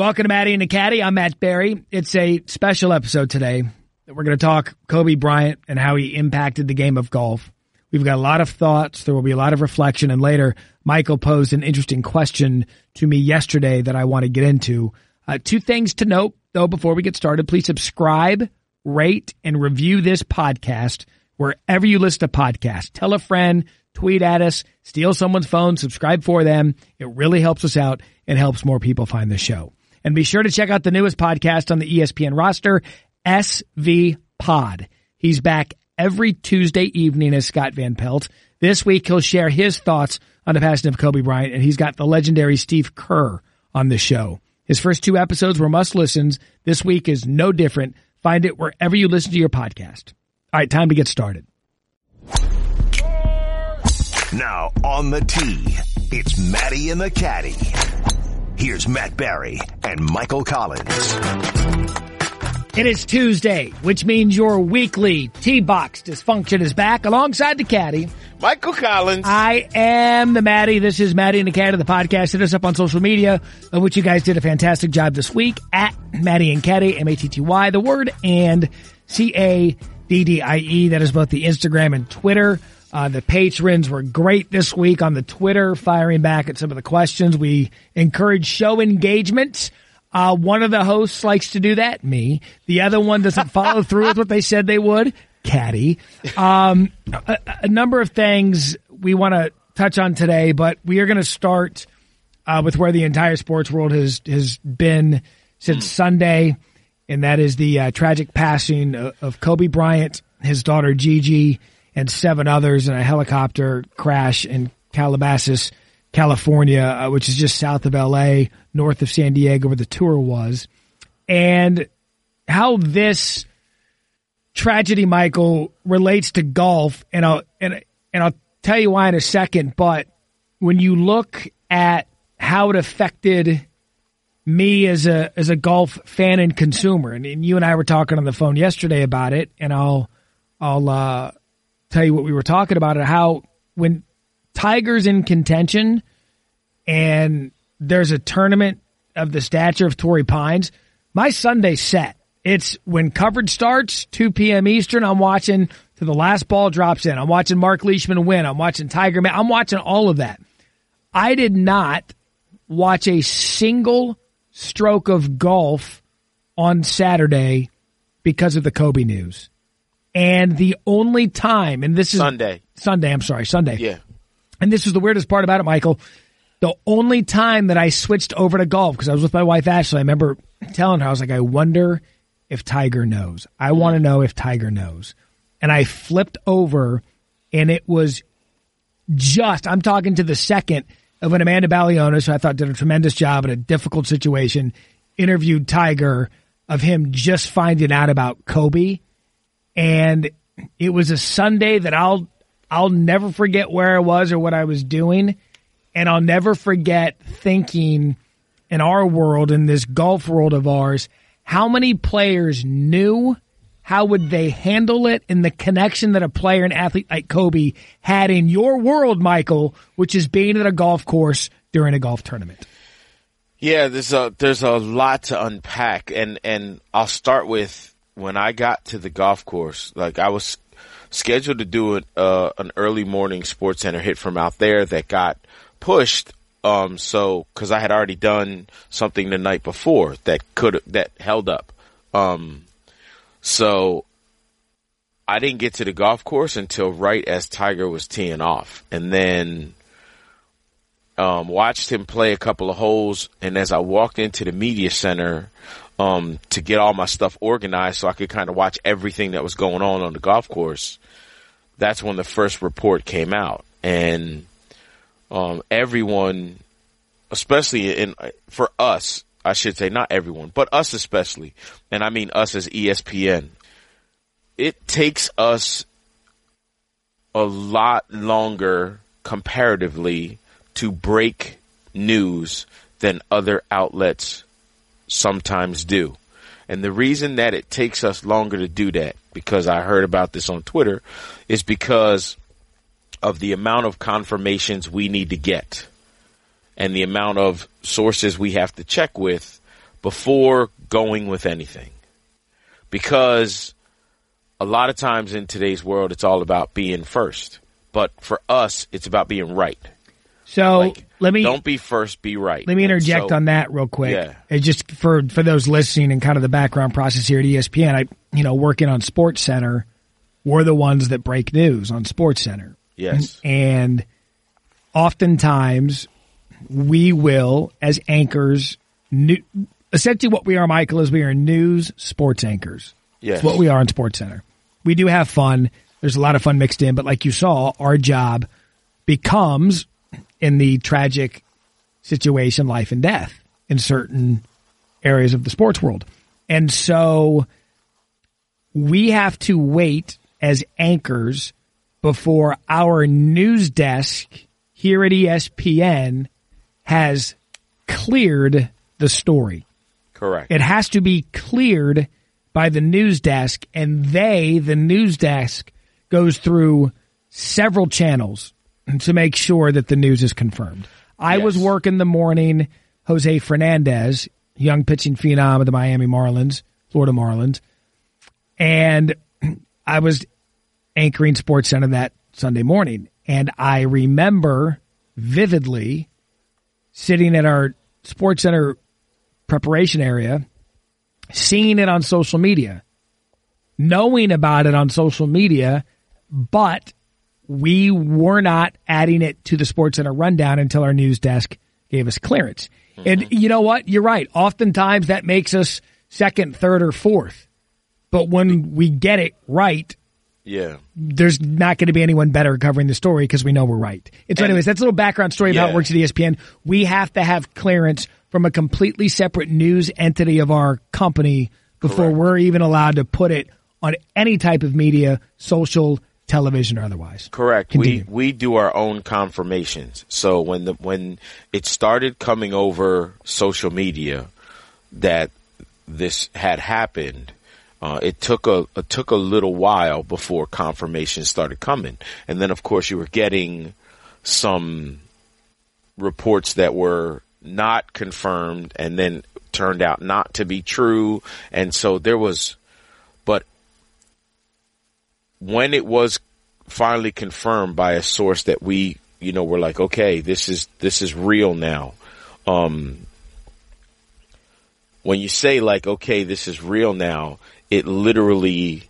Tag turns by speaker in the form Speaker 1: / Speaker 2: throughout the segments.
Speaker 1: Welcome to Matty and the Caddie. I'm Matt Barrie. It's a special episode today. That we're going to talk Kobe Bryant and how he impacted the game of golf. We've got a lot of thoughts. There will be a lot of reflection. And later, Michael posed an interesting question to me yesterday that I want to get into. Uh, two things to note, though, before we get started. Please subscribe, rate, and review this podcast wherever you listen to podcasts. Tell a friend, tweet at us, steal someone's phone, subscribe for them. It really helps us out and helps more people find the show. And be sure to check out the newest podcast on the ESPN roster, SV Pod. He's back every Tuesday evening as Scott Van Pelt. This week he'll share his thoughts on the passing of Kobe Bryant, and he's got the legendary Steve Kerr on the show. His first two episodes were must listens. This week is no different. Find it wherever you listen to your podcast. All right, time to get started.
Speaker 2: Now on the tee, it's Matty and the Caddie. Here's Matt Barrie and Michael Collins.
Speaker 1: It is Tuesday, which means your weekly tee box dysfunction is back alongside the caddy.
Speaker 3: Michael Collins.
Speaker 1: I am the Matty. This is Matty and the Caddie, the podcast. Hit us up on social media, of which you guys did a fantastic job this week at Matty and Caddie, M-A-T-T-Y, the word, and C-A-D-D-I-E. That is both the Instagram and Twitter. Uh, the patrons were great this week on the Twitter, firing back at some of the questions. We encourage show engagement. Uh, one of the hosts likes to do that, me. The other one doesn't follow through with what they said they would, Caddy. Um, a, a, number of things we want to touch on today, but we are going to start uh, with where the entire sports world has has been since Sunday, and that is the uh, tragic passing of, of Kobe Bryant, his daughter Gigi and seven others in a helicopter crash in Calabasas, California, uh, which is just south of LA, north of San Diego, where the tour was. And how this tragedy, Michael, relates to golf, and I'll and and I'll tell you why in a second. But when you look at how it affected me as a as a golf fan and consumer, and, and you and I were talking on the phone yesterday about it, and I'll I'll uh, tell you what we were talking about it how when Tiger's in contention and there's a tournament of the stature of Torrey Pines, my Sunday set. It's when coverage starts, 2 p.m. Eastern. I'm watching to the last ball drops in. I'm watching Mark Leishman win. I'm watching Tiger. Man. I'm watching all of that. I did not watch a single stroke of golf on Saturday because of the Kobe news. And the only time, and this is
Speaker 3: Sunday.
Speaker 1: Sunday, I'm sorry, Sunday.
Speaker 3: Yeah.
Speaker 1: And this is the weirdest part about it, Michael. The only time that I switched over to golf, because I was with my wife Ashley, I remember telling her, I was like, I wonder if Tiger knows. I mm-hmm. want to know if Tiger knows. And I flipped over and it was just, I'm talking to the second of when Amanda Balionis, who I thought did a tremendous job in a difficult situation, interviewed Tiger of him just finding out about Kobe and it was a Sunday that I'll I'll never forget where I was or what I was doing, and I'll never forget thinking in our world in this golf world of ours how many players knew how would they handle it and the connection that a player and athlete like Kobe had in your world, Michael, which is being at a golf course during a golf tournament.
Speaker 3: Yeah, there's a there's a lot to unpack, and and I'll start with when I got to the golf course, like I was scheduled to do an, uh, an early morning sports center hit from out there that got pushed. Um, so, cause I had already done something the night before that could, that held up. Um, so I didn't get to the golf course until right as Tiger was teeing off and then, um, watched him play a couple of holes. And as I walked into the media center, um, to get all my stuff organized so I could kind of watch everything that was going on on the golf course. That's when the first report came out and, um, everyone, especially in, for us, I should say not everyone, but us especially, and I mean us as ESPN, it takes us a lot longer comparatively to break news than other outlets sometimes do. And the reason that it takes us longer to do that, because I heard about this on Twitter, is because of the amount of confirmations we need to get and the amount of sources we have to check with before going with anything. Because a lot of times in today's world, it's all about being first. But for us, it's about being right.
Speaker 1: So
Speaker 3: Like,
Speaker 1: let me
Speaker 3: don't be first, be right.
Speaker 1: let me interject
Speaker 3: so-
Speaker 1: on that real quick.
Speaker 3: Yeah.
Speaker 1: It's just for for those listening and kind of the background process here at ESPN. I you know working on Sports Center, we're the ones that break news on Sports Center.
Speaker 3: Yes.
Speaker 1: And oftentimes we will, as anchors, new, essentially what we are, Michael, is we are news sports anchors.
Speaker 3: Yes.
Speaker 1: It's what we are on Sports Center. We do have fun. There's a lot of fun mixed in, but like you saw, our job becomes in the tragic situation, life and death in certain areas of the sports world. And so we have to wait as anchors before our news desk here at ESPN has cleared the story.
Speaker 3: Correct.
Speaker 1: It has to be cleared by the news desk, and they, the news desk, goes through several channels to make sure that the news is confirmed. I
Speaker 3: Yes.
Speaker 1: was working the morning, Jose Fernandez, young pitching phenom of the Miami Marlins, Florida Marlins, and I was anchoring Sports Center that Sunday morning. And I remember vividly sitting at our Sports Center preparation area, seeing it on social media, knowing about it on social media, but we were not adding it to the Sports Center rundown until our news desk gave us clearance. And mm-hmm. you know what? You're right. Oftentimes that makes us second, third, or fourth. But when we get it right,
Speaker 3: yeah.
Speaker 1: there's not going to be anyone better covering the story because we know we're right. And so,
Speaker 3: And-
Speaker 1: anyways, that's a little background story of how it
Speaker 3: Yeah.
Speaker 1: works at ESPN. We have to have clearance from a completely separate news entity of our company before
Speaker 3: Correct.
Speaker 1: we're even allowed to put it on any type of media, social, television, or otherwise.
Speaker 3: Correct.
Speaker 1: Continue.
Speaker 3: We we do our own confirmations. So when the when it started coming over social media that this had happened, uh, it took a it took a little while before confirmation started coming, and then of course you were getting some reports that were not confirmed and then turned out not to be true, and so there was, but when it was finally confirmed by a source that we, you know, were like, okay, this is, this is real now. Um, when you say like, okay, this is real now, it literally,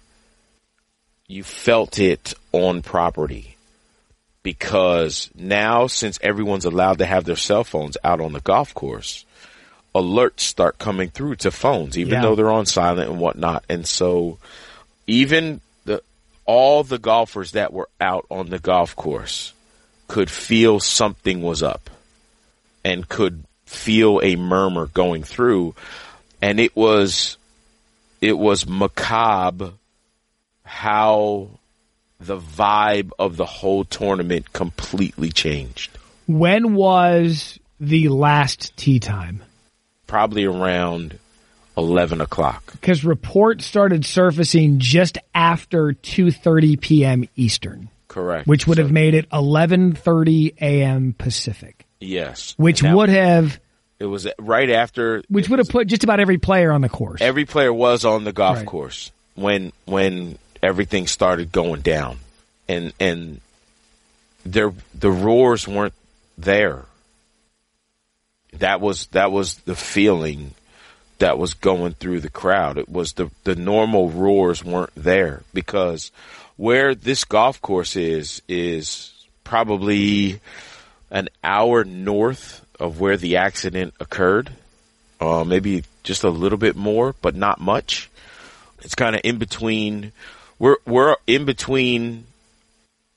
Speaker 3: you felt it on property because now since everyone's allowed to have their cell phones out on the golf course, alerts start coming through to phones, even
Speaker 1: Yeah.
Speaker 3: though they're on silent and whatnot. And so even all the golfers that were out on the golf course could feel something was up and could feel a murmur going through. And it was, it was macabre how the vibe of the whole tournament completely changed.
Speaker 1: When was the last tee time?
Speaker 3: Probably around 11 o'clock.
Speaker 1: Because reports started surfacing just after 2.30 p.m. Eastern,
Speaker 3: Correct.
Speaker 1: which would
Speaker 3: So-
Speaker 1: have made it 11.30 a.m. Pacific,
Speaker 3: yes.
Speaker 1: which would have
Speaker 3: it was right after
Speaker 1: which would have put just about every player on the course.
Speaker 3: every player was on the golf
Speaker 1: Right.
Speaker 3: course when when everything started going down and and there the roars weren't there that was that was the feeling that was going through the crowd it was the the normal roars weren't there because where this golf course is is probably an hour north of where the accident occurred uh, maybe just a little bit more, but not much. It's kind of in between. We're we're in between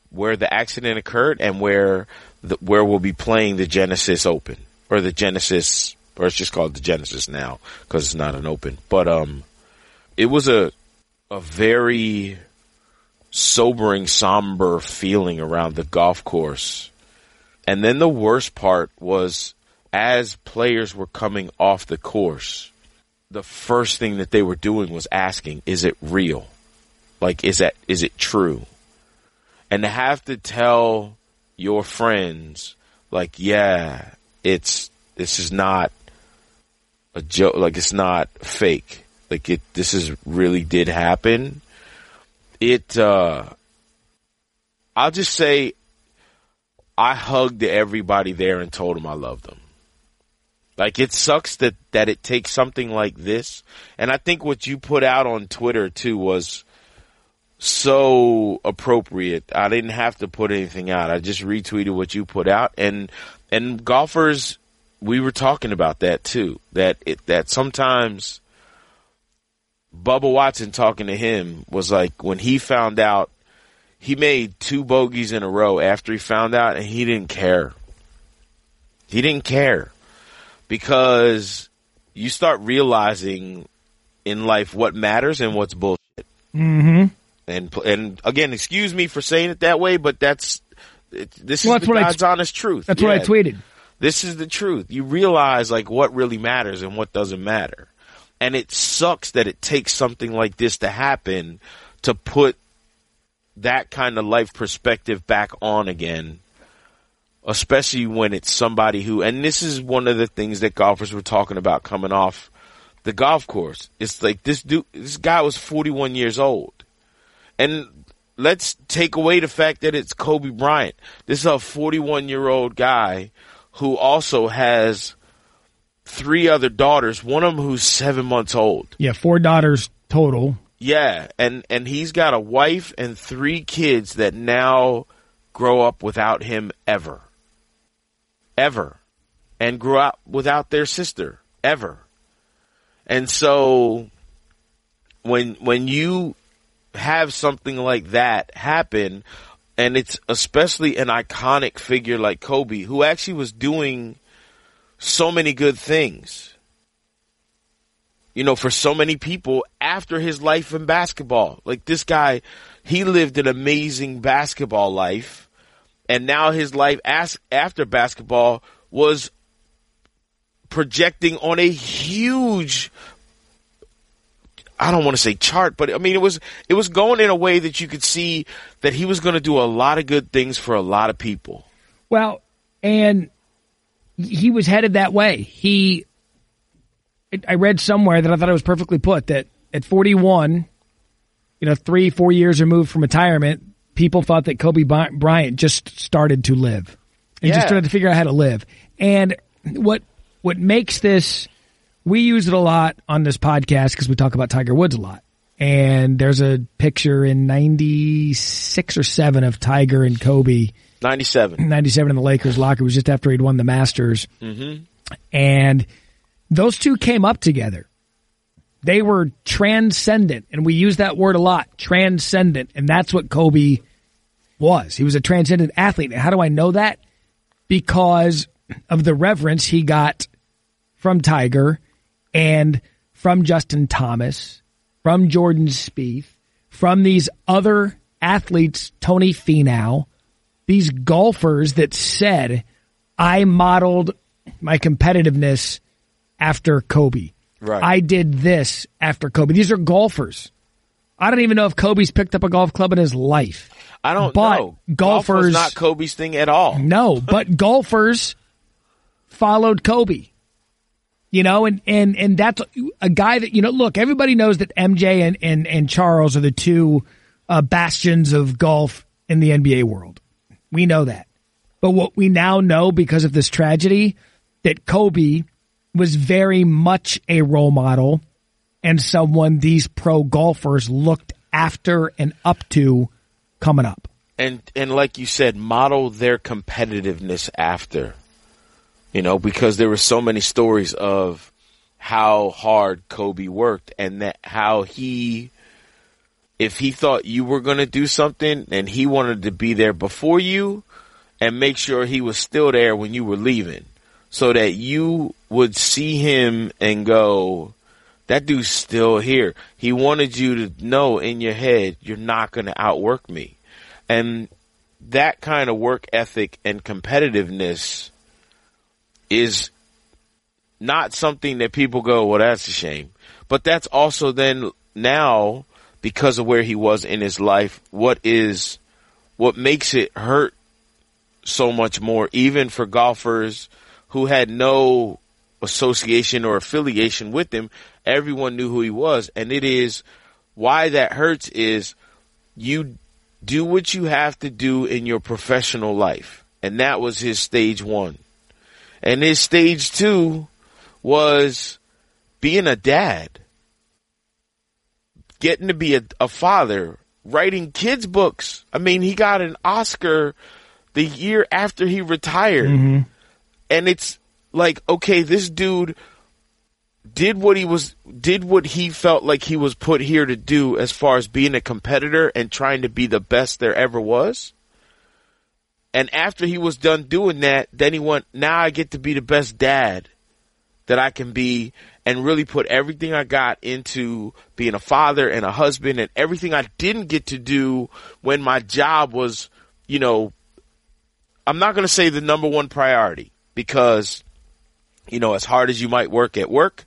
Speaker 3: where the accident occurred and where the, where we'll be playing the Genesis Open or the Genesis, or it's just called the Genesis now because it's not an Open. But um, it was a a very sobering, somber feeling around the golf course. And then the worst part was as players were coming off the course, the first thing that they were doing was asking, is it real? Like, is that, is it true? And to have to tell your friends, like, yeah, it's, this is not, a joke. Like it's not fake. Like it, this is really did happen. It, uh, I'll just say I hugged everybody there and told them I loved them. Like it sucks that, that it takes something like this. And I think what you put out on Twitter too was so appropriate. I didn't have to put anything out. I just retweeted what you put out and, and golfers, we were talking about that too. That it, that sometimes Bubba Watson talking to him was like when he found out he made two bogeys in a row after he found out and he didn't care. He didn't care because you start realizing in life what matters and what's bullshit.
Speaker 1: Mm-hmm.
Speaker 3: And and again, excuse me for saying it that way, but that's it, this
Speaker 1: Well,
Speaker 3: is
Speaker 1: that's
Speaker 3: the
Speaker 1: what I
Speaker 3: God's honest truth.
Speaker 1: That's what I tweeted.
Speaker 3: This is the truth. You realize like what really matters and what doesn't matter. And it sucks that it takes something like this to happen to put that kind of life perspective back on again. Especially when it's somebody who, and this is one of the things that golfers were talking about coming off the golf course. It's like this dude, this guy was 41 years old. And let's take away the fact that it's Kobe Bryant. This is a 41 year old guy who also has three other daughters, one of them who's seven months old.
Speaker 1: Yeah, four daughters total.
Speaker 3: Yeah, and and he's got a wife and three kids that now grow up without him ever. Ever. And grew up without their sister ever. And so when when you have something like that happen and it's especially an iconic figure like Kobe who actually was doing so many good things you know, for so many people after his life in basketball. Like this guy, he lived an amazing basketball life, and now his life as, after basketball was projecting on a huge I don't want to say chart, but I mean it was it was going in a way that you could see that he was going to do a lot of good things for a lot of people.
Speaker 1: Well, and he was headed that way. He, I read somewhere that I thought it was perfectly put that at 41, you know, three, four years removed from retirement, people thought that Kobe Bryant just started to live and
Speaker 3: Yeah.
Speaker 1: just started to figure out how to live. And what, what makes this, we use it a lot on this podcast because we talk about Tiger Woods a lot. And there's a picture in 96 or 7 of Tiger and Kobe
Speaker 3: 97.
Speaker 1: 97 in the Lakers locker It was just after he'd won the Masters. Mm-hmm. And those two came up together. They were transcendent, and we use that word a lot, transcendent, and that's what Kobe was. He was a transcendent athlete. And how do I know that? Because of the reverence he got from Tiger and from Justin Thomas, from Jordan Spieth, from these other athletes, Tony Finau, these golfers that said, I modeled my competitiveness after Kobe.
Speaker 3: Right.
Speaker 1: I did this after Kobe. These are golfers. I don't even know if Kobe's picked up a golf club in his life.
Speaker 3: I don't
Speaker 1: But
Speaker 3: know. Golf was
Speaker 1: golfers-
Speaker 3: not Kobe's thing at all.
Speaker 1: No, but golfers followed Kobe. You know, and, and, and that's a guy that, you know, look, everybody knows that MJ and, and, and Charles are the two uh, bastions of golf in the NBA world. We know that. But what we now know because of this tragedy, that Kobe was very much a role model and someone these pro golfers looked after and up to coming up.
Speaker 3: and and like you said, model their competitiveness after. You know, because there were so many stories of how hard Kobe worked and that how he if he thought you were going to do something and he wanted to be there before you and make sure he was still there when you were leaving so that you would see him and go that dude's still here. He wanted you to know in your head you're not going to outwork me. And that kind of work ethic and competitiveness is not something that people go, well, that's a shame. But that's also then now, because of where he was in his life, what is, what makes it hurt so much more, even for golfers who had no association or affiliation with him. Everyone knew who he was. And it is why that hurts is you do what you have to do in your professional life. And that was his stage one. And his stage two was being a dad, getting to be a, a father, writing kids books. I mean, he got an Oscar the year after he retired.
Speaker 1: Mm-hmm.
Speaker 3: And it's like, okay, this dude did what he was, did what he felt like he was put here to do as far as being a competitor and trying to be the best there ever was. And after he was done doing that, then he went, now I get to be the best dad that I can be and really put everything I got into being a father and a husband and everything I didn't get to do when my job was, you know, I'm not going to say the number one priority because, you know, as hard as you might work at work,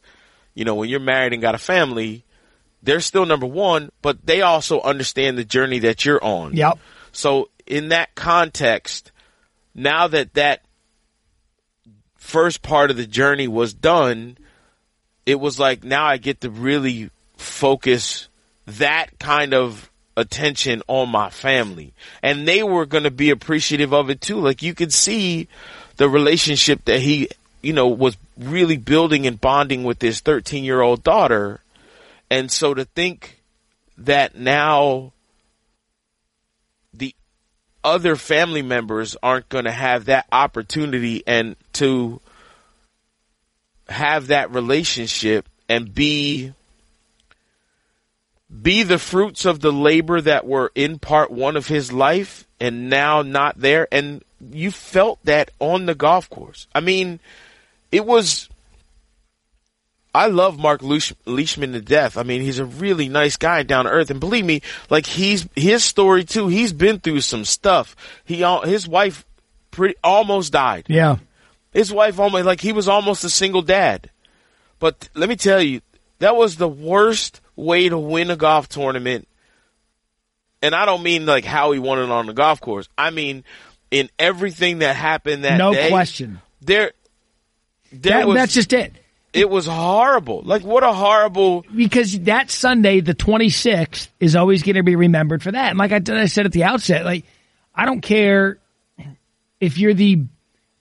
Speaker 3: you know, when you're married and got a family, they're still number one, but they also understand the journey that you're on.
Speaker 1: Yep.
Speaker 3: So in that context, now that that first part of the journey was done, it was like now I get to really focus that kind of attention on my family. And they were going to be appreciative of it too. Like you could see the relationship that he, you know, was really building and bonding with his 13 year old daughter. And so to think that now other family members aren't going to have that opportunity and to have that relationship and be be the fruits of the labor that were in part one of his life and now not there and you felt that on the golf course. I mean, it was I love Mark Leishman to death. I mean, he's a really nice guy down to earth, and believe me, like he's his story too. He's been through some stuff. He his wife pretty almost died.
Speaker 1: Yeah,
Speaker 3: his wife almost like he was almost a single dad. But let me tell you, that was the worst way to win a golf tournament. And I don't mean like how he won it on the golf course. I mean in everything that happened that
Speaker 1: no
Speaker 3: day.
Speaker 1: question.
Speaker 3: There, there
Speaker 1: That-
Speaker 3: was,
Speaker 1: that's just it.
Speaker 3: It was horrible. Like what a horrible.
Speaker 1: because that Sunday, the 26th, is always going to be remembered for that. And like I, I said at the outset, like I don't care if you're the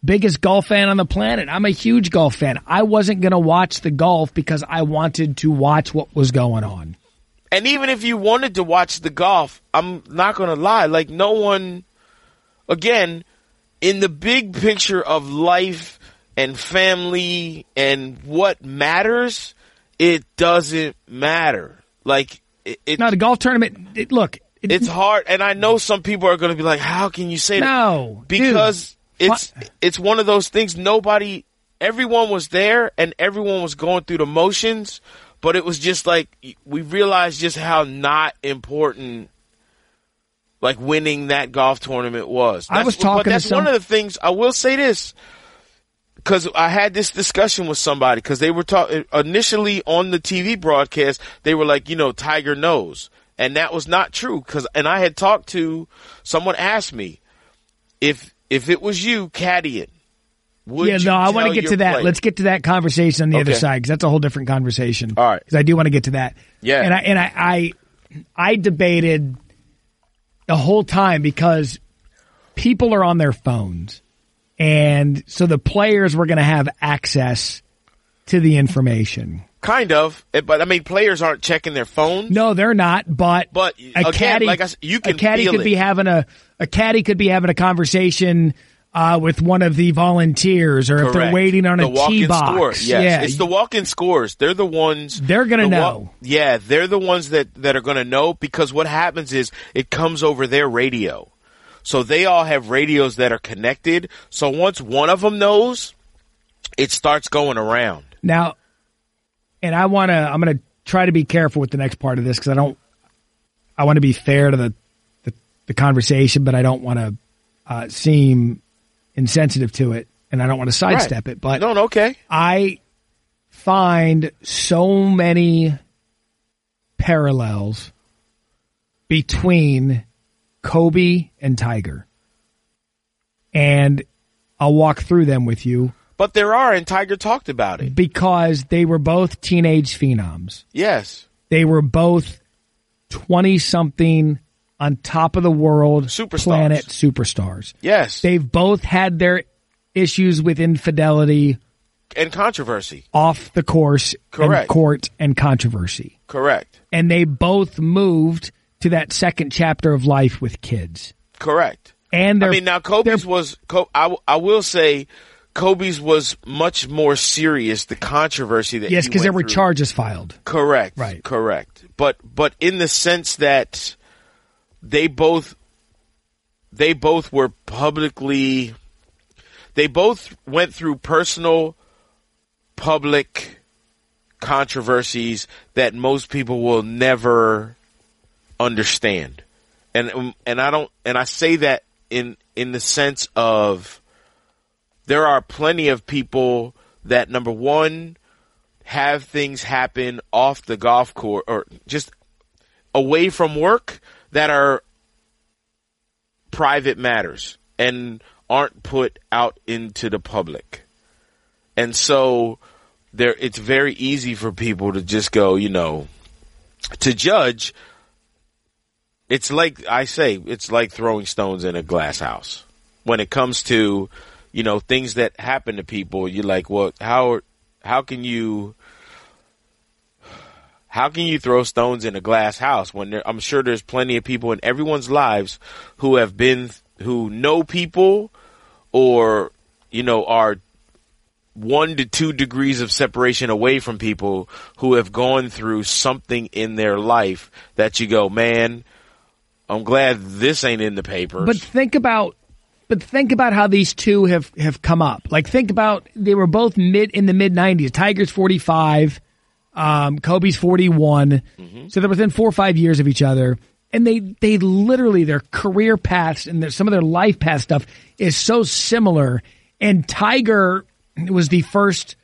Speaker 1: biggest golf fan on the planet. I'm a huge golf fan. I wasn't going to watch the golf because I wanted to watch what was going on.
Speaker 3: And even if you wanted to watch the golf, I'm not going to lie. Like no one, again, in the big picture of life and family and what matters, it doesn't matter. Like it, it
Speaker 1: Now the golf tournament, it, look, it,
Speaker 3: it's hard. And I know some people are going to be like, how can you say that?
Speaker 1: no
Speaker 3: because
Speaker 1: dude.
Speaker 3: it's it's one of those things nobody everyone was there and everyone was going through the motions but it was just like we realized just how not important like winning that golf tournament was
Speaker 1: I was
Speaker 3: That's-
Speaker 1: talking
Speaker 3: but that's
Speaker 1: some-
Speaker 3: one of the things i will say this because I had this discussion with somebody because they were talking initially on the TV broadcast. They were like, you know, Tiger knows, and that was not true. Because and I had talked to someone asked me if if it was you caddying. Would
Speaker 1: yeah, no, I want to get to that.
Speaker 3: player?
Speaker 1: Let's get to that conversation on the other side because that's a whole different conversation.
Speaker 3: All right.
Speaker 1: because I do want to get to that.
Speaker 3: Yeah.
Speaker 1: and I and I, I I debated the whole time because people are on their phones, and so the players were going to have access to the information.
Speaker 3: kind of, eh, but I mean, players aren't checking their phones.
Speaker 1: No, they're not. But
Speaker 3: But,
Speaker 1: a
Speaker 3: again,
Speaker 1: caddy,
Speaker 3: like I you can
Speaker 1: a caddy could
Speaker 3: it.
Speaker 1: be having a a caddy could be having a conversation. Uh, with one of the volunteers, or if they're waiting on
Speaker 3: the
Speaker 1: a
Speaker 3: walk-in
Speaker 1: tee box,
Speaker 3: score. Yes.
Speaker 1: yeah,
Speaker 3: it's the walk-in scores. They're the ones.
Speaker 1: They're gonna
Speaker 3: the
Speaker 1: know.
Speaker 3: yeah, they're the ones that that are going to know because what happens is it comes over their radio. So they all have radios that are connected. So once one of them knows, it starts going around.
Speaker 1: Now, and I want to, I'm going to try to be careful with the next part of this because I don't, I want to be fair to the, the, the conversation, but I don't want to uh, seem insensitive to it and I don't want to sidestep it. But
Speaker 3: no, no, okay.
Speaker 1: I find so many parallels between Kobe and Tiger. And I'll walk through them with you.
Speaker 3: But there are, and Tiger talked about it.
Speaker 1: because they were both teenage phenoms.
Speaker 3: Yes.
Speaker 1: They were both 20 something on top of the world
Speaker 3: Superstars.
Speaker 1: planet superstars.
Speaker 3: Yes.
Speaker 1: They've both had their issues with infidelity
Speaker 3: and controversy.
Speaker 1: off the course and
Speaker 3: Correct.
Speaker 1: court and controversy.
Speaker 3: Correct.
Speaker 1: And they both moved to that second chapter of life with kids.
Speaker 3: Correct.
Speaker 1: And
Speaker 3: I mean, now Kobe's was. Co- I will say, Kobe's was much more serious. The controversy that
Speaker 1: yes, because there were
Speaker 3: through.
Speaker 1: charges filed.
Speaker 3: Correct.
Speaker 1: Right.
Speaker 3: Correct. But but in the sense that they both they both were publicly they both went through personal public controversies that most people will never understand. And um, and I don't and I say that in in the sense of there are plenty of people that number 1 have things happen off the golf course or just away from work that are private matters and aren't put out into the public. And so there it's very easy for people to just go, you know, to judge it's like I say, it's like throwing stones in a glass house. When it comes to, you know, things that happen to people, you're like, well, how how can you how can you throw stones in a glass house when there, I'm sure there's plenty of people in everyone's lives who have been who know people or you know are one to two degrees of separation away from people who have gone through something in their life that you go, man, I'm glad this ain't in the papers.
Speaker 1: But think about, but think about how these two have have come up. Like think about they were both mid in the mid '90s. Tiger's 45, um, Kobe's 41. So they're within four or five years of each other, and they they literally their career paths and their, some of their life path stuff is so similar. And Tiger was the first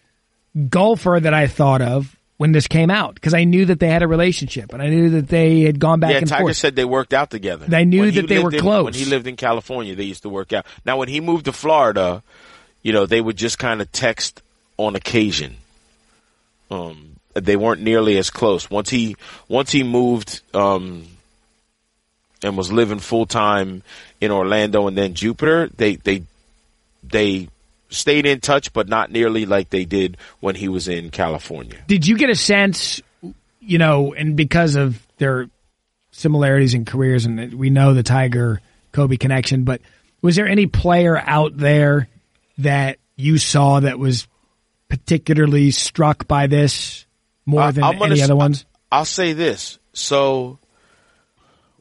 Speaker 1: golfer that I thought of when this came out because I knew that they had a relationship and I knew that they had gone back
Speaker 3: yeah,
Speaker 1: and
Speaker 3: Tiger
Speaker 1: forth.
Speaker 3: said they worked out together.
Speaker 1: They knew
Speaker 3: When
Speaker 1: that they were
Speaker 3: in-
Speaker 1: close.
Speaker 3: When he lived in California, they used to work out. Now, when he moved to Florida, you know, they would just kind of text on occasion. Um, they weren't nearly as close. Once he once he moved um, and was living full time in Orlando and then Jupiter, they they they stayed in touch, but not nearly like they did when he was in California.
Speaker 1: Did you get a sense, you know, and because of their similarities in careers, and we know the Tiger Kobe connection, but was there any player out there that you saw that was particularly struck by this more
Speaker 3: I-
Speaker 1: than
Speaker 3: I'm gonna
Speaker 1: any
Speaker 3: s-
Speaker 1: other ones?
Speaker 3: I'll say this. So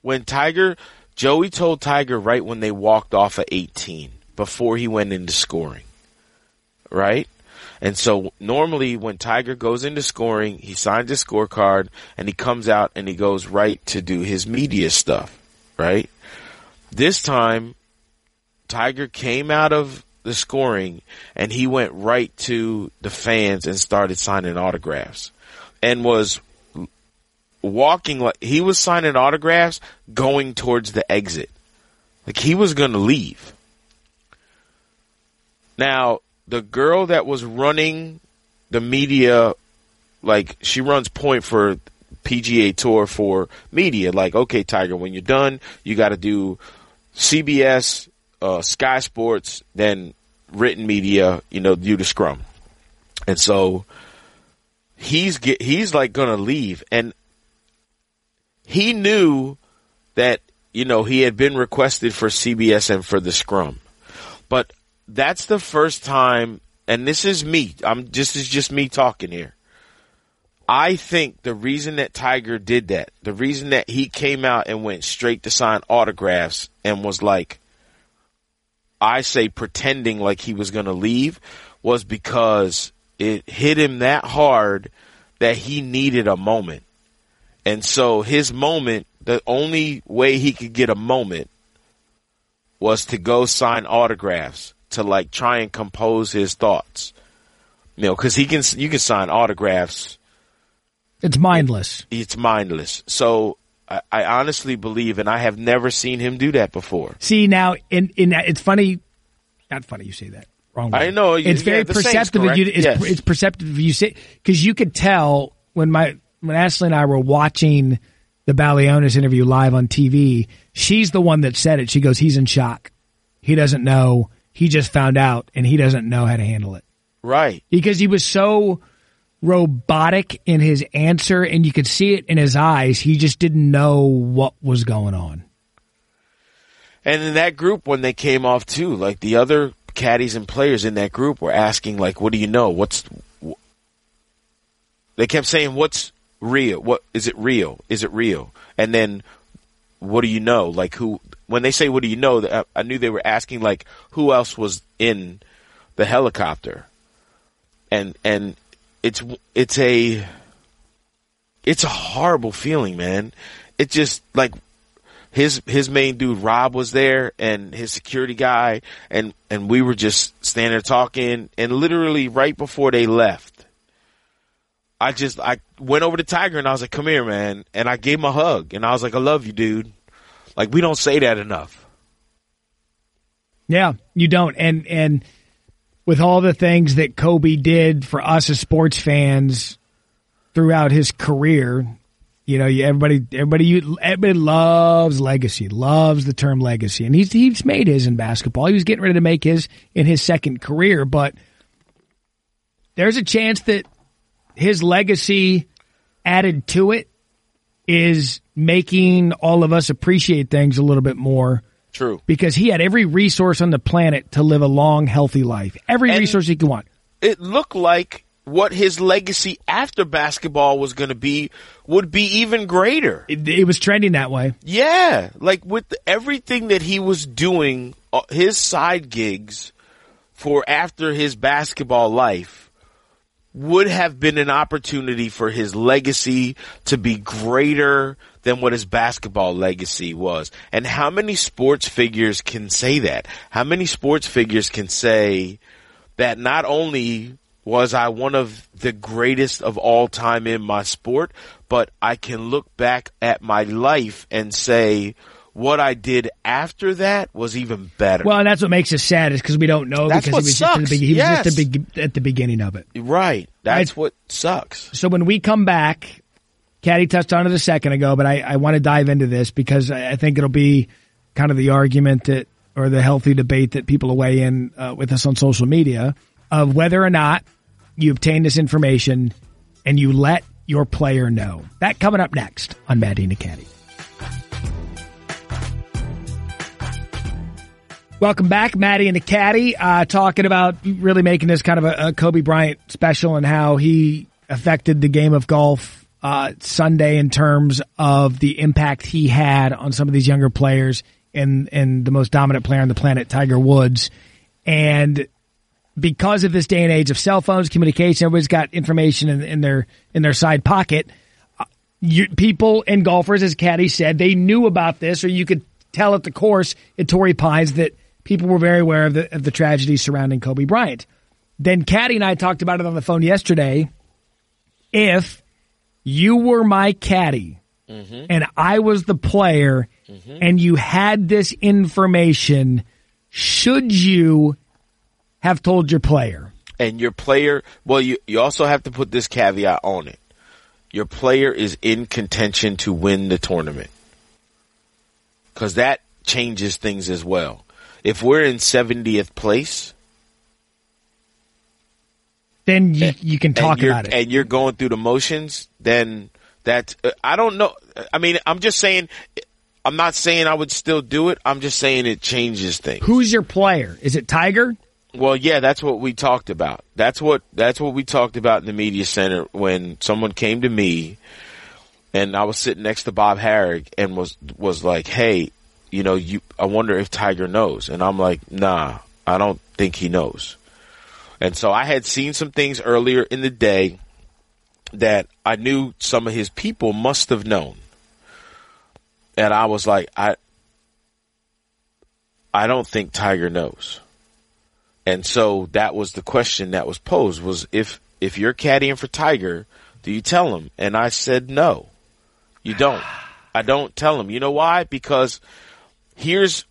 Speaker 3: when Tiger, Joey told Tiger right when they walked off of 18 before he went into scoring, right? And so normally when Tiger goes into scoring, he signs his scorecard and he comes out and he goes right to do his media stuff, right? This time, Tiger came out of the scoring and he went right to the fans and started signing autographs and was walking like he was signing autographs going towards the exit. Like he was going to leave. Now, the girl that was running the media, like she runs point for PGA Tour for media. Like, okay, Tiger, when you're done, you got to do CBS, uh, Sky Sports, then written media. You know, do the scrum. And so he's get he's like gonna leave, and he knew that you know he had been requested for CBS and for the scrum, but that's the first time, and this is me. I'm this is just me talking here. I think the reason that Tiger did that, the reason that he came out and went straight to sign autographs and was like, I say pretending like he was going to leave was because it hit him that hard that he needed a moment. And so his moment, the only way he could get a moment was to go sign autographs to like try and compose his thoughts. You know, cause he can, you can sign autographs
Speaker 1: It's mindless.
Speaker 3: it's mindless. So I, I honestly believe, and I have never seen him do that before.
Speaker 1: See now, in in that, it's funny, not funny you say that. wrong way.
Speaker 3: I know,
Speaker 1: It's very
Speaker 3: saying's
Speaker 1: perceptive you. It's,
Speaker 3: yes.
Speaker 1: it's perceptive you say because you could tell when my when Ashley and I were watching the Balionis interview live on TV. She's the one that said it. She goes, "He's in shock. He doesn't know. He just found out, and he doesn't know how to handle it
Speaker 3: Right.
Speaker 1: because he was so." robotic in his answer and you could see it in his eyes he just didn't know what was going on
Speaker 3: And in that group, when they came off too, like the other caddies and players in that group were asking, like, "What do you know? What's?" wh-" They kept saying, "What's real? What is it real? Is it real?" And then, "What do you know?" Like who? When they say, "What do you know?" I, knew they were asking, like, who else was in the helicopter, and and it's it's a it's a horrible feeling, man. It just like his his main dude Rob was there and his security guy and and we were just standing there talking and literally right before they left I just I went over to Tiger and I was like come here man and I gave him a hug and I was like I love you dude like we don't say that enough
Speaker 1: Yeah, you don't. And and with all the things that Kobe did for us as sports fans throughout his career, you know, everybody everybody everybody loves legacy, loves the term legacy. And he's he's made his in basketball. He was getting ready to make his in his second career, but there's a chance that his legacy added to it is making all of us appreciate things a little bit more
Speaker 3: true
Speaker 1: because he had every resource on the planet to live a long, healthy life. Every
Speaker 3: And-
Speaker 1: resource he could want.
Speaker 3: it looked like what his legacy after basketball was going to be would be even greater
Speaker 1: It, it was trending that way.
Speaker 3: Yeah, like with everything that he was doing, uh, his side gigs for after his basketball life would have been an opportunity for his legacy to be greater than what his basketball legacy was. And how many sports figures can say that? How many sports figures can say that not only was I one of the greatest of all time in my sport, but I can look back at my life and say what I did after that was even better.
Speaker 1: Well, and that's what makes us sad is because we don't know
Speaker 3: That's
Speaker 1: because
Speaker 3: what
Speaker 1: he was just at the,
Speaker 3: sucks.
Speaker 1: he was just
Speaker 3: Yes.
Speaker 1: at the, at the beginning of it.
Speaker 3: right. That's
Speaker 1: I-
Speaker 3: what sucks.
Speaker 1: So when we come back, Caddy touched on it a second ago, but I, I want to dive into this because I, I think it'll be kind of the argument that, or the healthy debate that people weigh in uh, with us on social media of whether or not you obtain this information and you let your player know. That coming up next on Matty and Caddie. Welcome back, Matty and the Caddie, uh, talking about really making this kind of a, a Kobe Bryant special and how he affected the game of golf uh, Sunday in terms of the impact he had on some of these younger players and and the most dominant player on the planet, Tiger Woods, and because of this day and age of cell phones, communication, everybody's got information in, in their in their side pocket. Uh, You, people and golfers, as Caddy said, they knew about this, or you could tell at the course at Torrey Pines that people were very aware of the of the tragedy surrounding Kobe Bryant. Then Caddy and I talked about it on the phone yesterday. If you were my caddy mm-hmm. and I was the player mm-hmm. and you had this information, should you have told your player?
Speaker 3: And your player, well, you, you also have to put this caveat on it. Your player is in contention to win the tournament. Cause that changes things as well. If we're in 70th place,
Speaker 1: Then you, you can talk about it.
Speaker 3: and you're going through the motions, then that, uh, I don't know. I mean, I'm just saying, I'm not saying I would still do it. I'm just saying it changes things.
Speaker 1: Who's your player? Is it Tiger?
Speaker 3: Well, yeah, that's what we talked about. That's what that's what we talked about in the media center when someone came to me and I was sitting next to Bob Harig and was was like, "Hey, you know, you I wonder if Tiger knows." And I'm like, "Nah, I don't think he knows." And so I had seen some things earlier in the day that I knew some of his people must have known. And I was like, I I don't think Tiger knows. And so that was the question that was posed was if, if you're caddying for Tiger, do you tell him? And I said, no, you don't. I don't tell him. You know why? Because here's,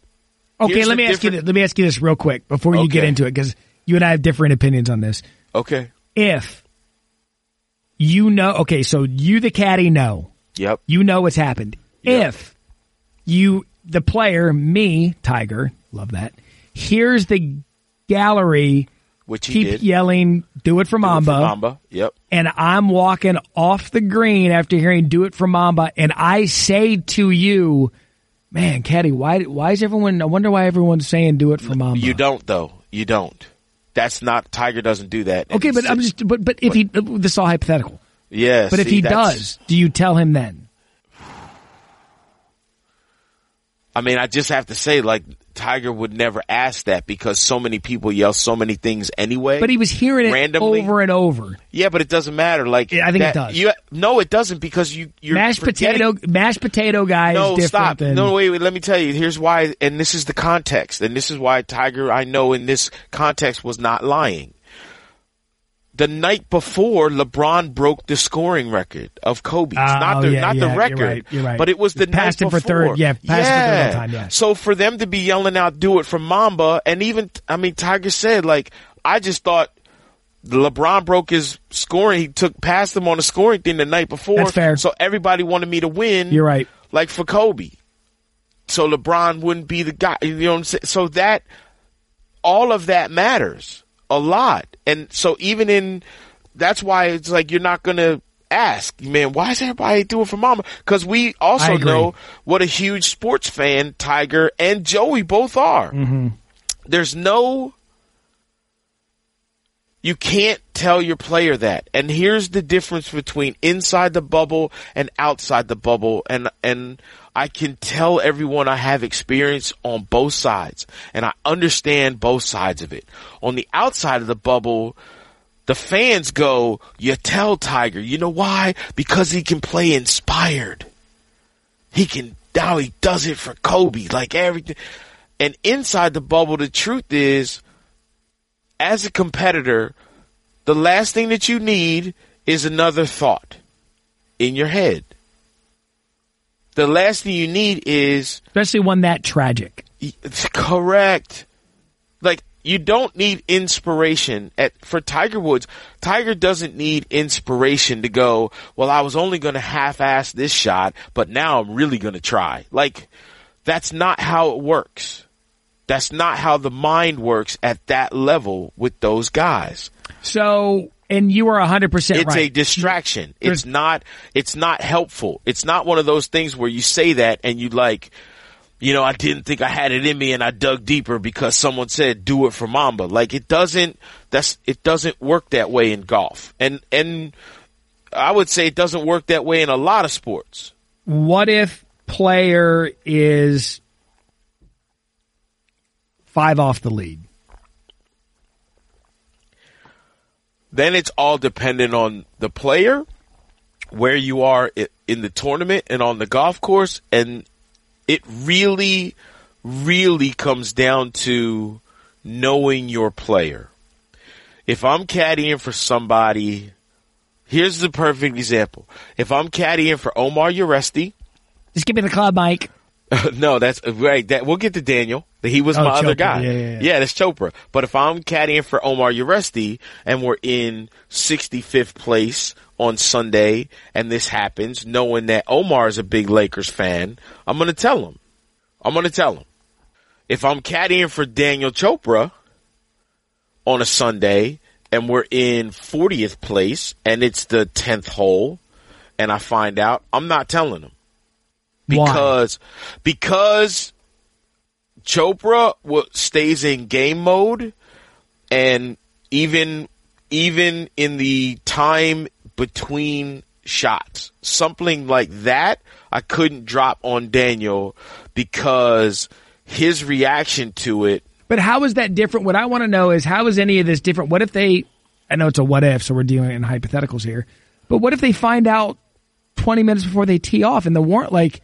Speaker 1: Okay,
Speaker 3: Here's
Speaker 1: let me ask you. This, let me ask you this real quick before you get into it because You and I have different opinions on this.
Speaker 3: Okay.
Speaker 1: If you know, okay, so you, the caddy, know.
Speaker 3: Yep.
Speaker 1: You know what's happened.
Speaker 3: Yep.
Speaker 1: If you, the player, me, Tiger, love that, Here's the gallery
Speaker 3: Which he
Speaker 1: keep
Speaker 3: did.
Speaker 1: yelling, do it for
Speaker 3: Do it for
Speaker 1: Mamba,
Speaker 3: Mamba. Yep.
Speaker 1: and I'm walking off the green after hearing do it for Mamba, and I say to you, man, caddy, why, why is everyone, I wonder why everyone's saying do it for Mamba.
Speaker 3: You don't though. You don't. That's not Tiger doesn't do that.
Speaker 1: Okay, but I'm just, but, but if he, this is all hypothetical.
Speaker 3: yeah.
Speaker 1: But if
Speaker 3: see,
Speaker 1: he does, do you tell him then?
Speaker 3: I mean, I just have to say, like Tiger would never ask that because so many people yell so many things anyway.
Speaker 1: But he was hearing it
Speaker 3: randomly.
Speaker 1: over and over.
Speaker 3: Yeah, but it doesn't matter. Like
Speaker 1: Yeah, I think it does.
Speaker 3: You, no, it doesn't because you you're
Speaker 1: mashed
Speaker 3: forgetting-
Speaker 1: potato, mashed potato guy
Speaker 3: No,
Speaker 1: is different
Speaker 3: stop.
Speaker 1: than
Speaker 3: No, wait, wait. Let me tell you. Here's why, and this is the context, and this is why Tiger, I know in this context, was not lying. The night before, LeBron broke the scoring record of Kobe.
Speaker 1: Oh,
Speaker 3: not the
Speaker 1: yeah,
Speaker 3: not
Speaker 1: yeah,
Speaker 3: the
Speaker 1: you're
Speaker 3: record,
Speaker 1: right, you're right.
Speaker 3: but it was the
Speaker 1: Passed
Speaker 3: night
Speaker 1: him for third, yeah, passed him for third time, yeah.
Speaker 3: So for them to be yelling out, "Do it for Mamba," and even I mean, Tiger said, like, I just thought. LeBron broke his scoring. He took past him on the scoring thing the night before.
Speaker 1: That's fair.
Speaker 3: So everybody wanted me to win.
Speaker 1: You're right.
Speaker 3: Like for Kobe. So LeBron wouldn't be the guy. You know what I'm saying? So that, all of that matters a lot. And so even in, that's why it's like you're not going to ask, man, why is everybody doing for Mamba? Because we also know what a huge sports fan Tiger and Joey both are.
Speaker 1: Mm-hmm.
Speaker 3: There's no, you can't tell your player that. And here's the difference between inside the bubble and outside the bubble. And, and I can tell everyone I have experience on both sides and I understand both sides of it. On the outside of the bubble, the fans go, you tell Tiger, you know why? Because he can play inspired. He can, now he does it for Kobe, like everything. And inside the bubble, the truth is, as a competitor, the last thing that you need is another thought in your head. The last thing you need is
Speaker 1: especially one that tragic.
Speaker 3: it's correct. Like you don't need inspiration at for Tiger Woods. Tiger doesn't need inspiration to go, well, I was only going to half-ass this shot, but now I'm really going to try. Like that's not how it works. That's not how the mind works at that level with those guys.
Speaker 1: So, and you are hundred percent
Speaker 3: It's
Speaker 1: right.
Speaker 3: a distraction.
Speaker 1: There's-
Speaker 3: It's not, it's not helpful. It's not one of those things where you say that and you like, you know, I didn't think I had it in me and I dug deeper because someone said do it for Mamba. Like it doesn't, that's, it doesn't work that way in golf. And, and I would say it doesn't work that way in a lot of sports.
Speaker 1: what if player is five off the lead?
Speaker 3: Then it's all dependent on the player, where you are in the tournament and on the golf course. And it really, really comes down to knowing your player. If I'm caddying for somebody, here's the perfect example. If I'm caddying for Omar Uresti,
Speaker 1: Just give me the club, Mike.
Speaker 3: no, that's right. That we'll get to Daniel. He was
Speaker 1: Oh,
Speaker 3: my other guy.
Speaker 1: Yeah, yeah, yeah.
Speaker 3: that's Chopra. But if I'm caddying for Omar Uresti and we're in 65th place on Sunday and this happens, knowing that Omar is a big Lakers fan, I'm going to tell him. I'm going to tell him. If I'm caddying for Daniel Chopra on a Sunday and we're in 40th place and it's the 10th hole and I find out, I'm not telling him
Speaker 1: Why?
Speaker 3: because because Chopra stays in game mode, and even even in the time between shots, something like that, I couldn't drop on Daniel because his reaction to it.
Speaker 1: But how is that different? What I want to know is how is any of this different? What if they, I know it's a what if, so we're dealing in hypotheticals here, but what if they find out 20 minutes before they tee off and the warrant, like,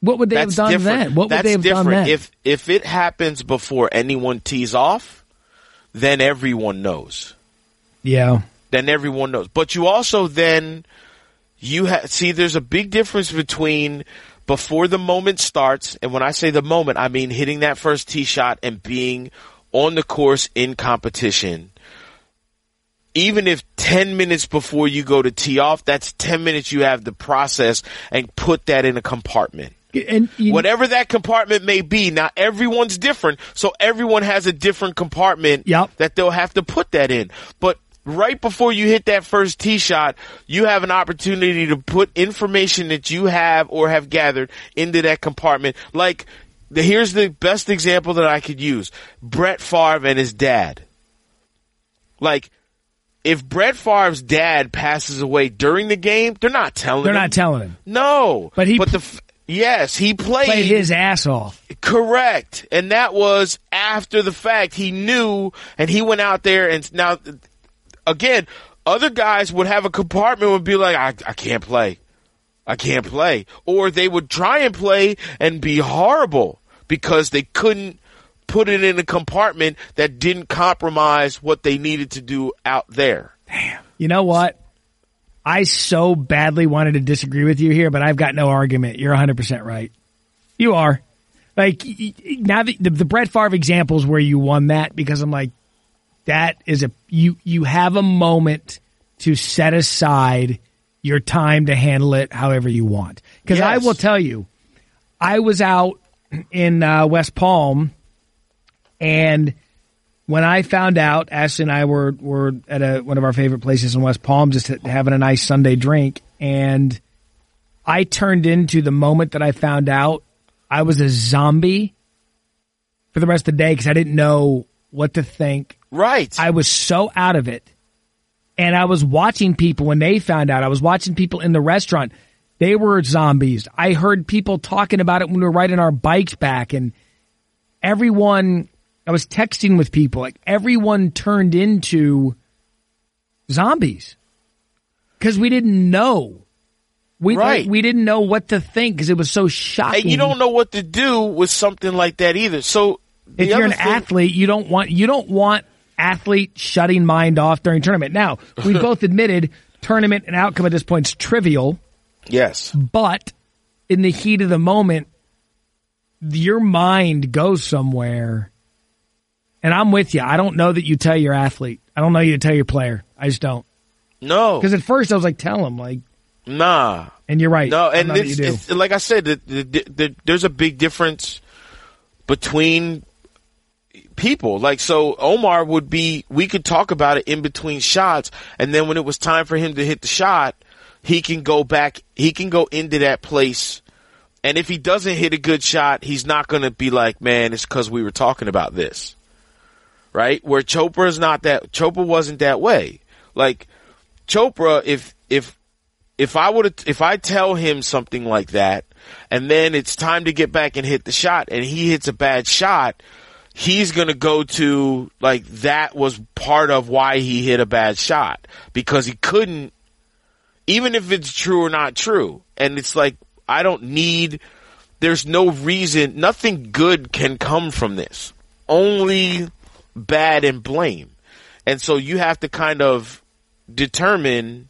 Speaker 1: what would they
Speaker 3: That's
Speaker 1: have done
Speaker 3: different.
Speaker 1: then? What would
Speaker 3: That's
Speaker 1: they have
Speaker 3: different.
Speaker 1: done then?
Speaker 3: If if it happens before anyone tees off, then everyone knows.
Speaker 1: yeah.
Speaker 3: then everyone knows. But you also then you ha- see there's a big difference between before the moment starts, and when I say the moment, I mean hitting that first tee shot and being on the course in competition, even if 10 minutes before you go to tee off, that's 10 minutes you have to process and put that in a compartment.
Speaker 1: And you,
Speaker 3: Whatever that compartment may be, now everyone's different, so everyone has a different compartment
Speaker 1: Yep.
Speaker 3: that they'll have to put that in. But right before you hit that first tee shot, you have an opportunity to put information that you have or have gathered into that compartment. Like, the, here's the best example that I could use. Brett Favre and his dad. Like, if Brett Favre's dad passes away during the game, they're not telling
Speaker 1: they're
Speaker 3: him.
Speaker 1: not telling him.
Speaker 3: No,
Speaker 1: But he
Speaker 3: But the yes, he played,
Speaker 1: Played his ass off.
Speaker 3: correct, and that was after the fact. He knew, and he went out there and now again, other guys would have a compartment would be like, I, I can't play, I can't play, or they would try and play and be horrible because they couldn't put it in a compartment that didn't compromise what they needed to do out there. Damn.
Speaker 1: You know what? I so badly wanted to disagree with you here, but I've got no argument. You're 100% right. You are. Like, now the, the, the Brett Favre examples where you won that because I'm like, that is a, you, you have a moment to set aside your time to handle it however you want. Cause I will tell you, I was out in uh, West Palm and when I found out, Ashley and I were were at a, one of our favorite places in West Palm, just having a nice Sunday drink, and I turned into the moment that I found out I was a zombie for the rest of the day because I didn't know what to think.
Speaker 3: Right.
Speaker 1: I was so out of it, and I was watching people when they found out. I was watching people in the restaurant; they were zombies. I heard people talking about it when we were riding our bikes back, and everyone I was texting with people, like everyone turned into zombies because we didn't know. We
Speaker 3: Right.
Speaker 1: we didn't know what to think because it was so shocking.
Speaker 3: and you don't know what to do with something like that either. So
Speaker 1: if you're an
Speaker 3: thing-
Speaker 1: athlete, you don't want you don't want athlete shutting mind off during tournament. Now we both admitted tournament and outcome at this point is trivial,
Speaker 3: yes,
Speaker 1: but in the heat of the moment, your mind goes somewhere. And I'm with you. I don't know that you tell your athlete. I don't know you tell your player. I just don't.
Speaker 3: no,
Speaker 1: Because at first I was like, tell him, like,
Speaker 3: nah,
Speaker 1: and you're right.
Speaker 3: no, and it's, it's like I said, the, the, the, there's a big difference between people. Like, so Omar would be, we could talk about it in between shots, and then when it was time for him to hit the shot, he can go back, he can go into that place. And if he doesn't hit a good shot, he's not going to be like, man, it's because we were talking about this. Right? Where Chopra is not that, Chopra wasn't that way. Like, Chopra, if, if, if I would, if I tell him something like that, and then it's time to get back and hit the shot, and he hits a bad shot, he's gonna go to like that was part of why he hit a bad shot because he couldn't, even if it's true or not true. And it's like I don't need. There's no reason. Nothing good can come from this. Only bad and blame. And so you have to kind of determine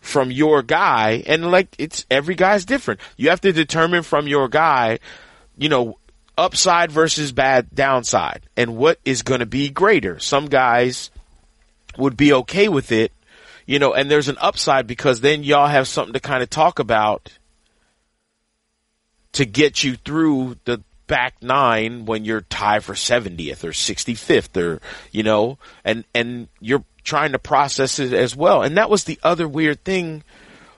Speaker 3: from your guy and like it's every guy's different. You have to determine from your guy, you know, upside versus bad downside and what is going to be greater. Some guys would be okay with it, you know, and there's an upside because then y'all have something to kind of talk about to get you through the back nine when you're tied for 70th or 65th or, you know, and, and you're trying to process it as well. And that was the other weird thing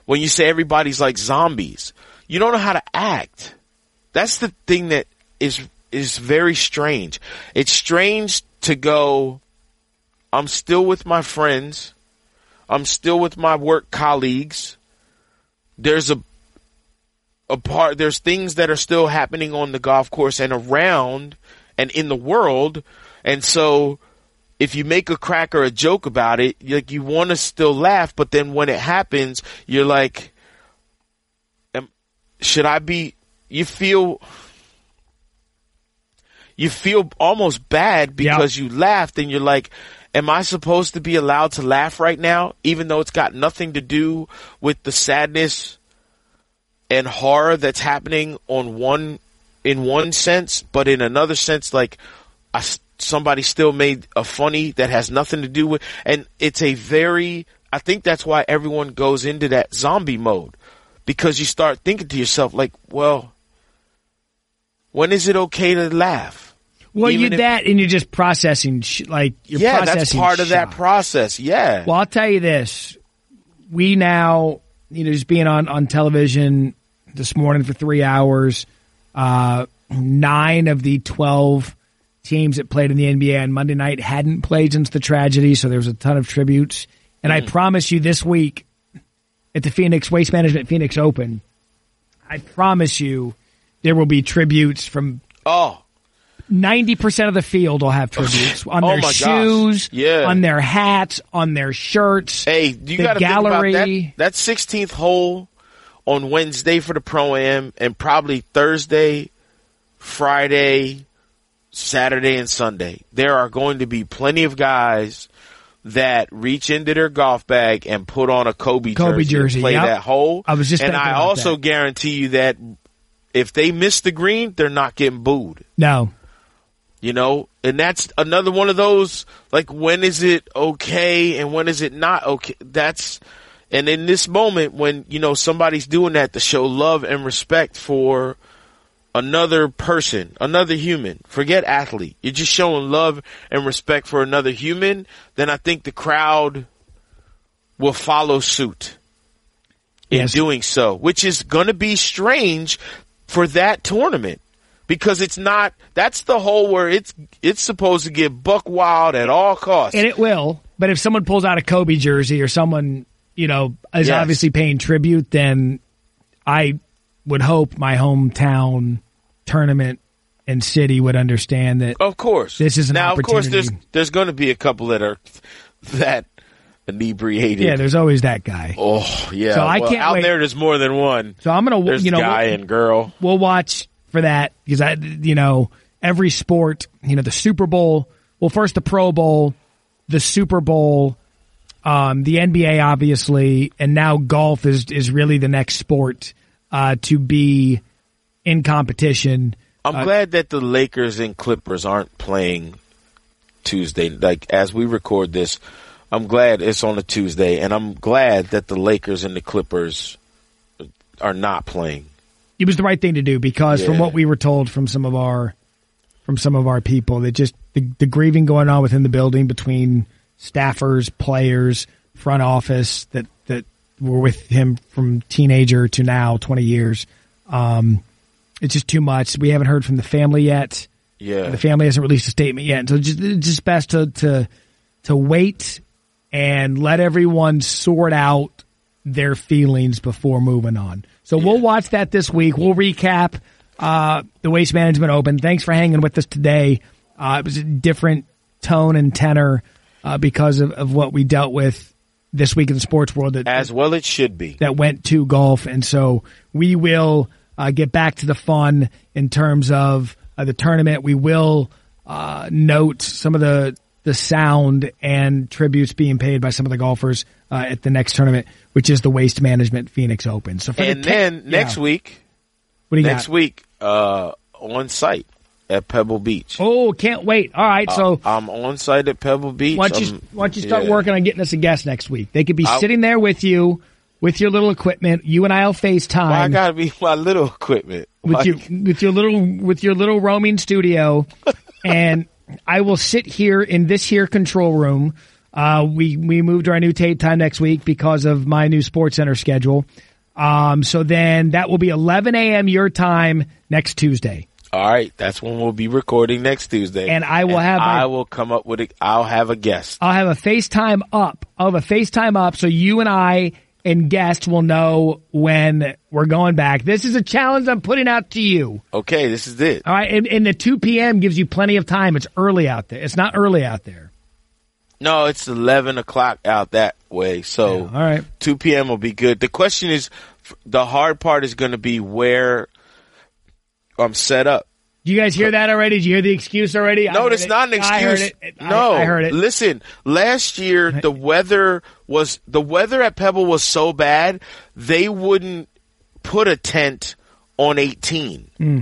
Speaker 3: when you say everybody's like zombies. You don't know how to act. That's the thing that is, is very strange. It's strange to go, I'm still with my friends. I'm still with my work colleagues. There's a a part there's things that are still happening on the golf course and around and in the world. And so if you make a crack or a joke about it like you want to still laugh but then when it happens you're like am, should I be you feel you feel almost bad because you laughed and you're like am I supposed to be allowed to laugh right now even though it's got nothing to do with the sadness and horror that's happening on one in one sense, but in another sense, like I somebody still made a funny that has nothing to do with, and it's a very, I think that's why everyone goes into that zombie mode because you start thinking to yourself like, well, when is it okay to laugh?
Speaker 1: Well,
Speaker 3: Even
Speaker 1: you that and you're just processing, sh- like you're processing.
Speaker 3: yeah,
Speaker 1: processing.
Speaker 3: that's part of that process. Yeah.
Speaker 1: Well, I'll tell you this: we now, you know, just being on on television this morning for three hours. Uh, nine of the twelve teams that played in the NBA on Monday night hadn't played since the tragedy, so there was a ton of tributes. And I promise you, this week at the Phoenix Waste Management Phoenix Open, I promise you there will be tributes from
Speaker 3: oh,
Speaker 1: ninety percent of the field will have tributes on
Speaker 3: Oh
Speaker 1: their shoes,
Speaker 3: Yeah.
Speaker 1: on their hats, on their shirts.
Speaker 3: Hey, you got to think about that.
Speaker 1: gallery.
Speaker 3: That 16th hole on Wednesday for the pro am, and probably Thursday, Friday, Saturday, and Sunday. There are going to be plenty of guys that reach into their golf bag and put on a Kobe,
Speaker 1: Kobe
Speaker 3: jersey,
Speaker 1: jersey,
Speaker 3: and play
Speaker 1: yep.
Speaker 3: that hole.
Speaker 1: I was just
Speaker 3: and I also
Speaker 1: that.
Speaker 3: guarantee you that if they miss the green, they're not getting booed.
Speaker 1: No,
Speaker 3: You know, and that's another one of those like when is it okay and when is it not okay? That's and in this moment when you know somebody's doing that to show love and respect for another person, another human. Forget athlete. You're just showing love and respect for another human, then I think the crowd will follow suit in
Speaker 1: Yes.
Speaker 3: doing so, which is going to be strange for that tournament because it's not. That's the whole where it's it's supposed to get buck wild at all costs.
Speaker 1: and it will. But if someone pulls out a Kobe jersey or someone, you know, is
Speaker 3: Yes.
Speaker 1: obviously paying tribute, then I would hope my hometown tournament and city would understand that.
Speaker 3: of course,
Speaker 1: This is an
Speaker 3: now. Of course, there's there's going to be a couple that are that inebriated.
Speaker 1: Yeah, there's always that guy.
Speaker 3: Oh yeah.
Speaker 1: So I
Speaker 3: Well,
Speaker 1: can't
Speaker 3: out
Speaker 1: wait.
Speaker 3: there. There's more than one.
Speaker 1: So I'm gonna,
Speaker 3: There's
Speaker 1: you know,
Speaker 3: guy
Speaker 1: we'll,
Speaker 3: and girl.
Speaker 1: we'll watch for that because I, you know, every sport, you know, the Super Bowl. Well, first the Pro Bowl, the Super Bowl, um, the NBA, obviously, and now golf is is really the next sport uh, to be in competition.
Speaker 3: I'm glad that the Lakers and Clippers aren't playing Tuesday. Like as we record this, I'm glad it's on a Tuesday, and I'm glad that the Lakers and the Clippers are not playing.
Speaker 1: It was the right thing to do because from what we were told from some of our from some of our people, that just the, the grieving going on within the building between staffers, players, front office that that were with him from teenager to now, twenty years. Um, it's just too much. We haven't heard from the family yet.
Speaker 3: Yeah.
Speaker 1: The family hasn't released a statement yet, so just it's just best to to to wait and let everyone sort out their feelings before moving on. So we'll watch that this week. We'll recap uh, the Waste Management Open. Thanks for hanging with us today. Uh, it was a different tone and tenor uh, because of, of what we dealt with this week in the sports world. That,
Speaker 3: As well, it should be.
Speaker 1: that went to golf, and so we will uh, get back to the fun in terms of uh, the tournament. We will uh, note some of the the sound and tributes being paid by some of the golfers uh, at the next tournament, which is the Waste Management Phoenix Open. So for
Speaker 3: And
Speaker 1: the
Speaker 3: then
Speaker 1: yeah.
Speaker 3: next week,
Speaker 1: what do you
Speaker 3: next
Speaker 1: got?
Speaker 3: week, uh, on site at Pebble Beach.
Speaker 1: Oh, can't wait! All right, so.
Speaker 3: I'm on site at Pebble Beach.
Speaker 1: Why don't you, why don't you start
Speaker 3: yeah.
Speaker 1: working on getting us a guest next week? They could be
Speaker 3: I'll-
Speaker 1: sitting there with you, with your little equipment. You and I'll FaceTime.
Speaker 3: Why I gotta be my little equipment?
Speaker 1: with
Speaker 3: Like,
Speaker 1: your with your little with your little roaming studio, and I will sit here in this here control room. Uh, we we moved to our new tape time next week because of my new Sports Center schedule. Um, so then that will be 11 a.m. your time next Tuesday.
Speaker 3: All right, that's when we'll be recording next Tuesday,
Speaker 1: And I will have my-
Speaker 3: I will come up with. A, I'll have a guest.
Speaker 1: I'll have a FaceTime up. I'll have a FaceTime up so you and I and guests will know when we're going back. This is a challenge I'm putting out to you.
Speaker 3: Okay, this is it.
Speaker 1: All right, and, and the 2 p.m. gives you plenty of time. It's early out there. It's not early out there.
Speaker 3: No, it's eleven o'clock out that way. So
Speaker 1: All right.
Speaker 3: two p.m. will be good. The question is, the hard part is going to be where I'm set up.
Speaker 1: Do you guys hear that already? Did you hear the excuse already?
Speaker 3: No, it's
Speaker 1: it.
Speaker 3: not an
Speaker 1: I heard
Speaker 3: excuse.
Speaker 1: it. I-
Speaker 3: No,
Speaker 1: I, heard it.
Speaker 3: Listen, last year the weather was the weather at Pebble was so bad they wouldn't put a tent on 18.
Speaker 1: Hmm.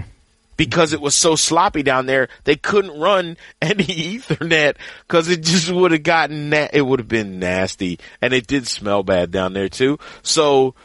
Speaker 3: Because it was so sloppy down there. They couldn't run any Ethernet because it just would have gotten na- it would have been nasty, and it did smell bad down there too. So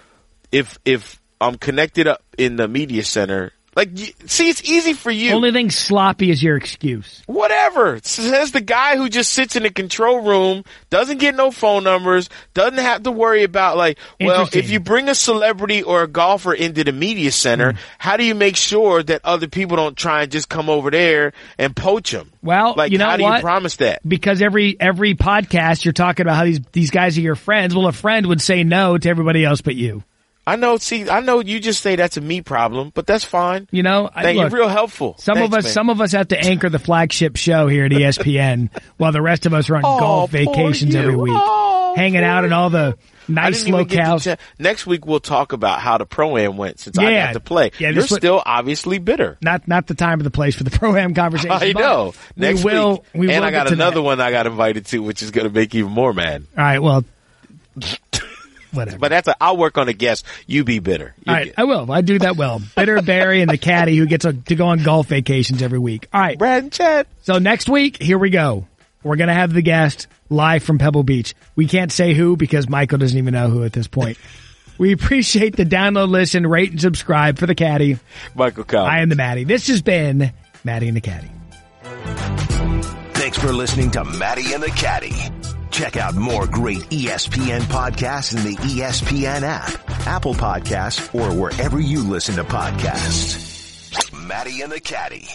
Speaker 3: if if I'm connected up in the media center. Like, see, it's easy for you.
Speaker 1: Only thing sloppy is your excuse.
Speaker 3: Whatever. Says the guy who just sits in the control room, doesn't get no phone numbers, doesn't have to worry about like, well, if you bring a celebrity or a golfer into the media center,
Speaker 1: Hmm.
Speaker 3: how do you make sure that other people don't try and just come over there and poach them?
Speaker 1: Well,
Speaker 3: like,
Speaker 1: you know
Speaker 3: how do
Speaker 1: what?
Speaker 3: you promise that?
Speaker 1: Because every every podcast you're talking about how these these guys are your friends. Well, a friend would say no to everybody else but you.
Speaker 3: I know, see, I know you just say that's a me problem, but that's fine.
Speaker 1: You know, I-
Speaker 3: Thank
Speaker 1: look,
Speaker 3: you're real helpful.
Speaker 1: Some
Speaker 3: Thanks,
Speaker 1: of us,
Speaker 3: man.
Speaker 1: some of us have to anchor the flagship show here at ESPN, while the rest of us are on
Speaker 3: Oh,
Speaker 1: golf vacations every week,
Speaker 3: Oh,
Speaker 1: hanging out in all the nice
Speaker 3: didn't even get to
Speaker 1: locales.
Speaker 3: Next week we'll talk about how the pro am went since I
Speaker 1: Yeah.
Speaker 3: got to play.
Speaker 1: Yeah,
Speaker 3: You're still obviously bitter.
Speaker 1: Not not the time or the place for the pro am conversation.
Speaker 3: I know. Next
Speaker 1: we will.
Speaker 3: week,
Speaker 1: We
Speaker 3: and
Speaker 1: will
Speaker 3: I got another
Speaker 1: that.
Speaker 3: one I got invited to, which is going to make you even more mad.
Speaker 1: All right. Well, whatever.
Speaker 3: But that's a, I'll work on a guess. You be bitter.
Speaker 1: All
Speaker 3: You're
Speaker 1: right,
Speaker 3: good.
Speaker 1: I will. I do that well. Bitter Barrie and the caddy who gets a, to go on golf vacations every week. All right.
Speaker 3: Brad and Chad.
Speaker 1: So next week, here we go. We're going to have the guest live from Pebble Beach. We can't say who because Michael doesn't even know who at this point. we appreciate the download, listen, rate, and subscribe for the caddy.
Speaker 3: Michael Collins.
Speaker 1: I am the Matty. This has been Matty and the Caddie.
Speaker 2: Thanks for listening to Matty and the Caddie. Check out more great ESPN podcasts in the ESPN app, Apple Podcasts, or wherever you listen to podcasts. Matty and the Caddie.